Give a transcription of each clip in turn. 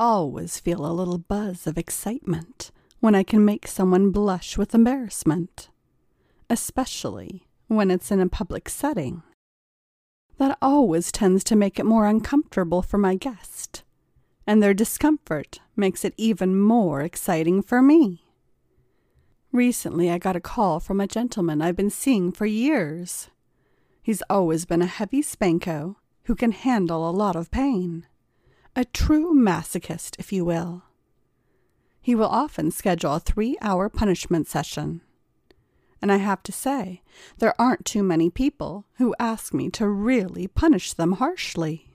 always feel a little buzz of excitement when I can make someone blush with embarrassment, especially when it's in a public setting. That always tends to make it more uncomfortable for my guest, and their discomfort makes it even more exciting for me. Recently, I got a call from a gentleman I've been seeing for years. He's always been a heavy spanko who can handle a lot of pain. A true masochist, if you will. He will often schedule a three hour punishment session. And I have to say, there aren't too many people who ask me to really punish them harshly.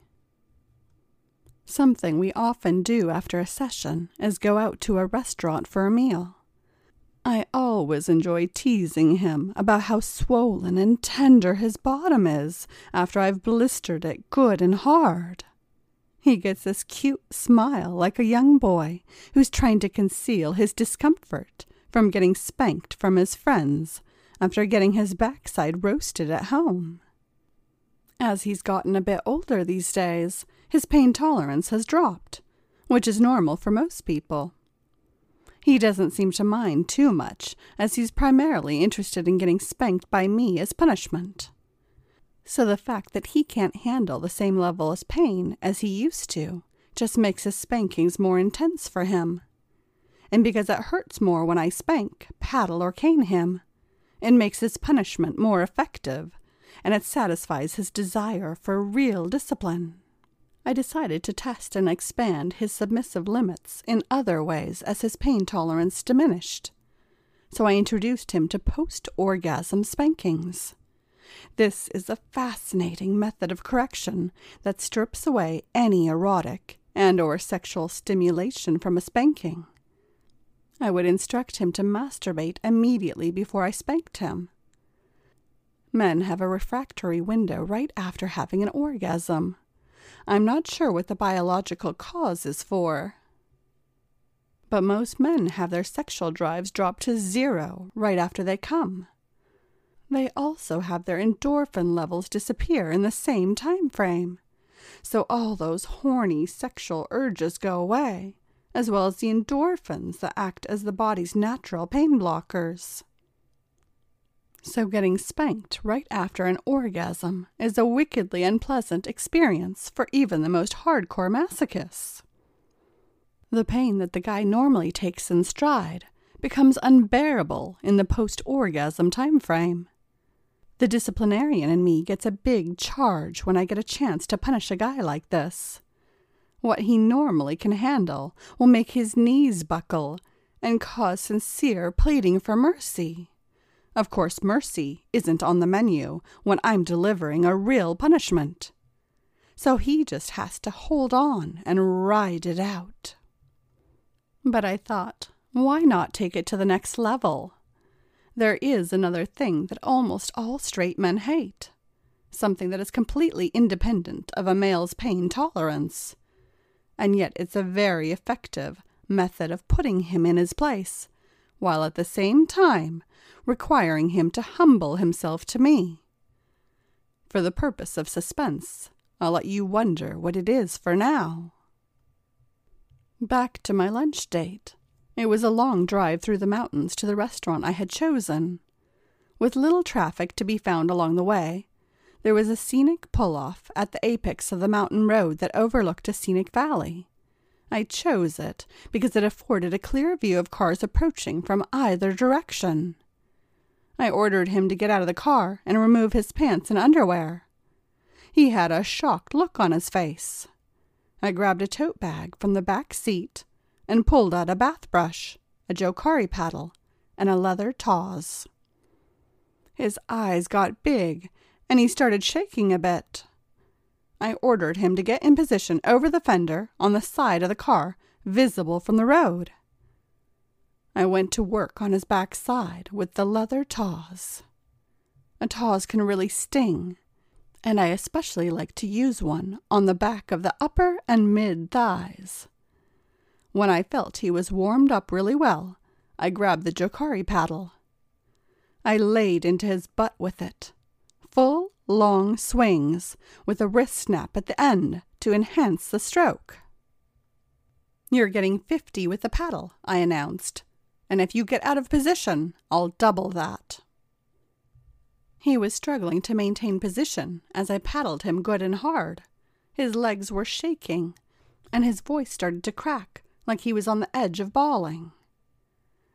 Something we often do after a session is go out to a restaurant for a meal. I always enjoy teasing him about how swollen and tender his bottom is after I've blistered it good and hard. He gets this cute smile like a young boy who's trying to conceal his discomfort from getting spanked from his friends after getting his backside roasted at home. As he's gotten a bit older these days, his pain tolerance has dropped, which is normal for most people. He doesn't seem to mind too much, as he's primarily interested in getting spanked by me as punishment. So the fact that he can't handle the same level of pain as he used to just makes his spankings more intense for him. And because it hurts more when I spank, paddle, or cane him, it makes his punishment more effective, and it satisfies his desire for real discipline. I decided to test and expand his submissive limits in other ways as his pain tolerance diminished. So I introduced him to post orgasm spankings. This is a fascinating method of correction that strips away any erotic and or sexual stimulation from a spanking. I would instruct him to masturbate immediately before I spanked him. Men have a refractory window right after having an orgasm. I'm not sure what the biological cause is for. But most men have their sexual drives drop to zero right after they come. They also have their endorphin levels disappear in the same time frame. So all those horny sexual urges go away, as well as the endorphins that act as the body's natural pain blockers. So, getting spanked right after an orgasm is a wickedly unpleasant experience for even the most hardcore masochists. The pain that the guy normally takes in stride becomes unbearable in the post orgasm time frame. The disciplinarian in me gets a big charge when I get a chance to punish a guy like this. What he normally can handle will make his knees buckle and cause sincere pleading for mercy. Of course, mercy isn't on the menu when I'm delivering a real punishment. So he just has to hold on and ride it out. But I thought, why not take it to the next level? There is another thing that almost all straight men hate something that is completely independent of a male's pain tolerance. And yet it's a very effective method of putting him in his place, while at the same time requiring him to humble himself to me. For the purpose of suspense, I'll let you wonder what it is for now. Back to my lunch date. It was a long drive through the mountains to the restaurant I had chosen. With little traffic to be found along the way, there was a scenic pull off at the apex of the mountain road that overlooked a scenic valley. I chose it because it afforded a clear view of cars approaching from either direction. I ordered him to get out of the car and remove his pants and underwear. He had a shocked look on his face. I grabbed a tote bag from the back seat and pulled out a bath brush, a Jokari paddle, and a leather tawse. His eyes got big and he started shaking a bit. I ordered him to get in position over the fender on the side of the car, visible from the road. I went to work on his back side with the leather tawse. A tawse can really sting, and I especially like to use one on the back of the upper and mid thighs. When I felt he was warmed up really well, I grabbed the Jokari paddle. I laid into his butt with it. Full, long swings, with a wrist snap at the end to enhance the stroke. You're getting 50 with the paddle, I announced. And if you get out of position, I'll double that. He was struggling to maintain position as I paddled him good and hard. His legs were shaking, and his voice started to crack like he was on the edge of bawling.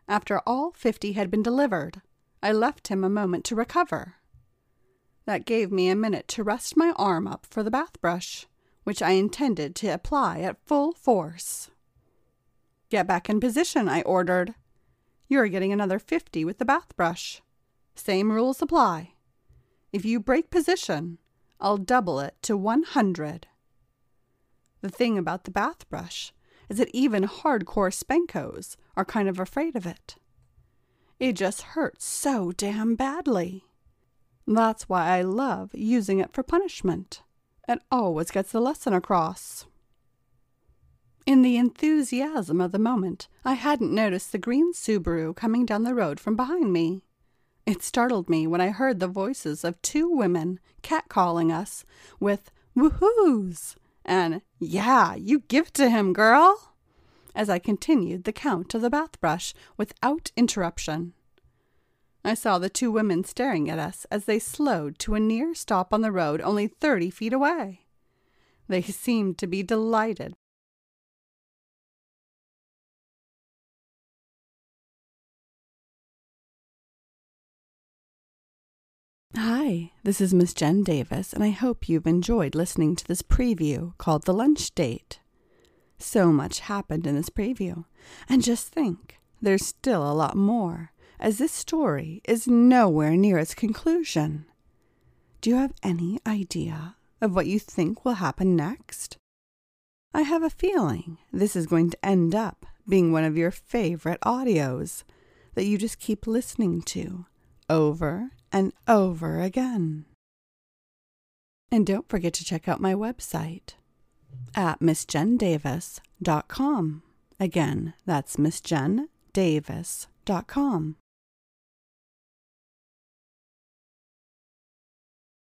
After all fifty had been delivered, I left him a moment to recover. That gave me a minute to rest my arm up for the bath brush, which I intended to apply at full force. Get back in position, I ordered. You're getting another fifty with the bath brush. Same rules apply. If you break position, I'll double it to 100. The thing about the bath brush is that even hardcore spankos are kind of afraid of it. It just hurts so damn badly. That's why I love using it for punishment. It always gets the lesson across. In the enthusiasm of the moment, I hadn't noticed the green Subaru coming down the road from behind me. It startled me when I heard the voices of two women catcalling us with woohoos and yeah, you give to him, girl, as I continued the count of the bath brush without interruption. I saw the two women staring at us as they slowed to a near stop on the road only thirty feet away. They seemed to be delighted. Hi, this is Miss Jenn Davis, and I hope you've enjoyed listening to this preview called The Lunch Date. So much happened in this preview, and just think, there's still a lot more as this story is nowhere near its conclusion. Do you have any idea of what you think will happen next? I have a feeling this is going to end up being one of your favorite audios that you just keep listening to over and over again. And don't forget to check out my website at missjenndavis.com. Again, that's missjenndavis.com.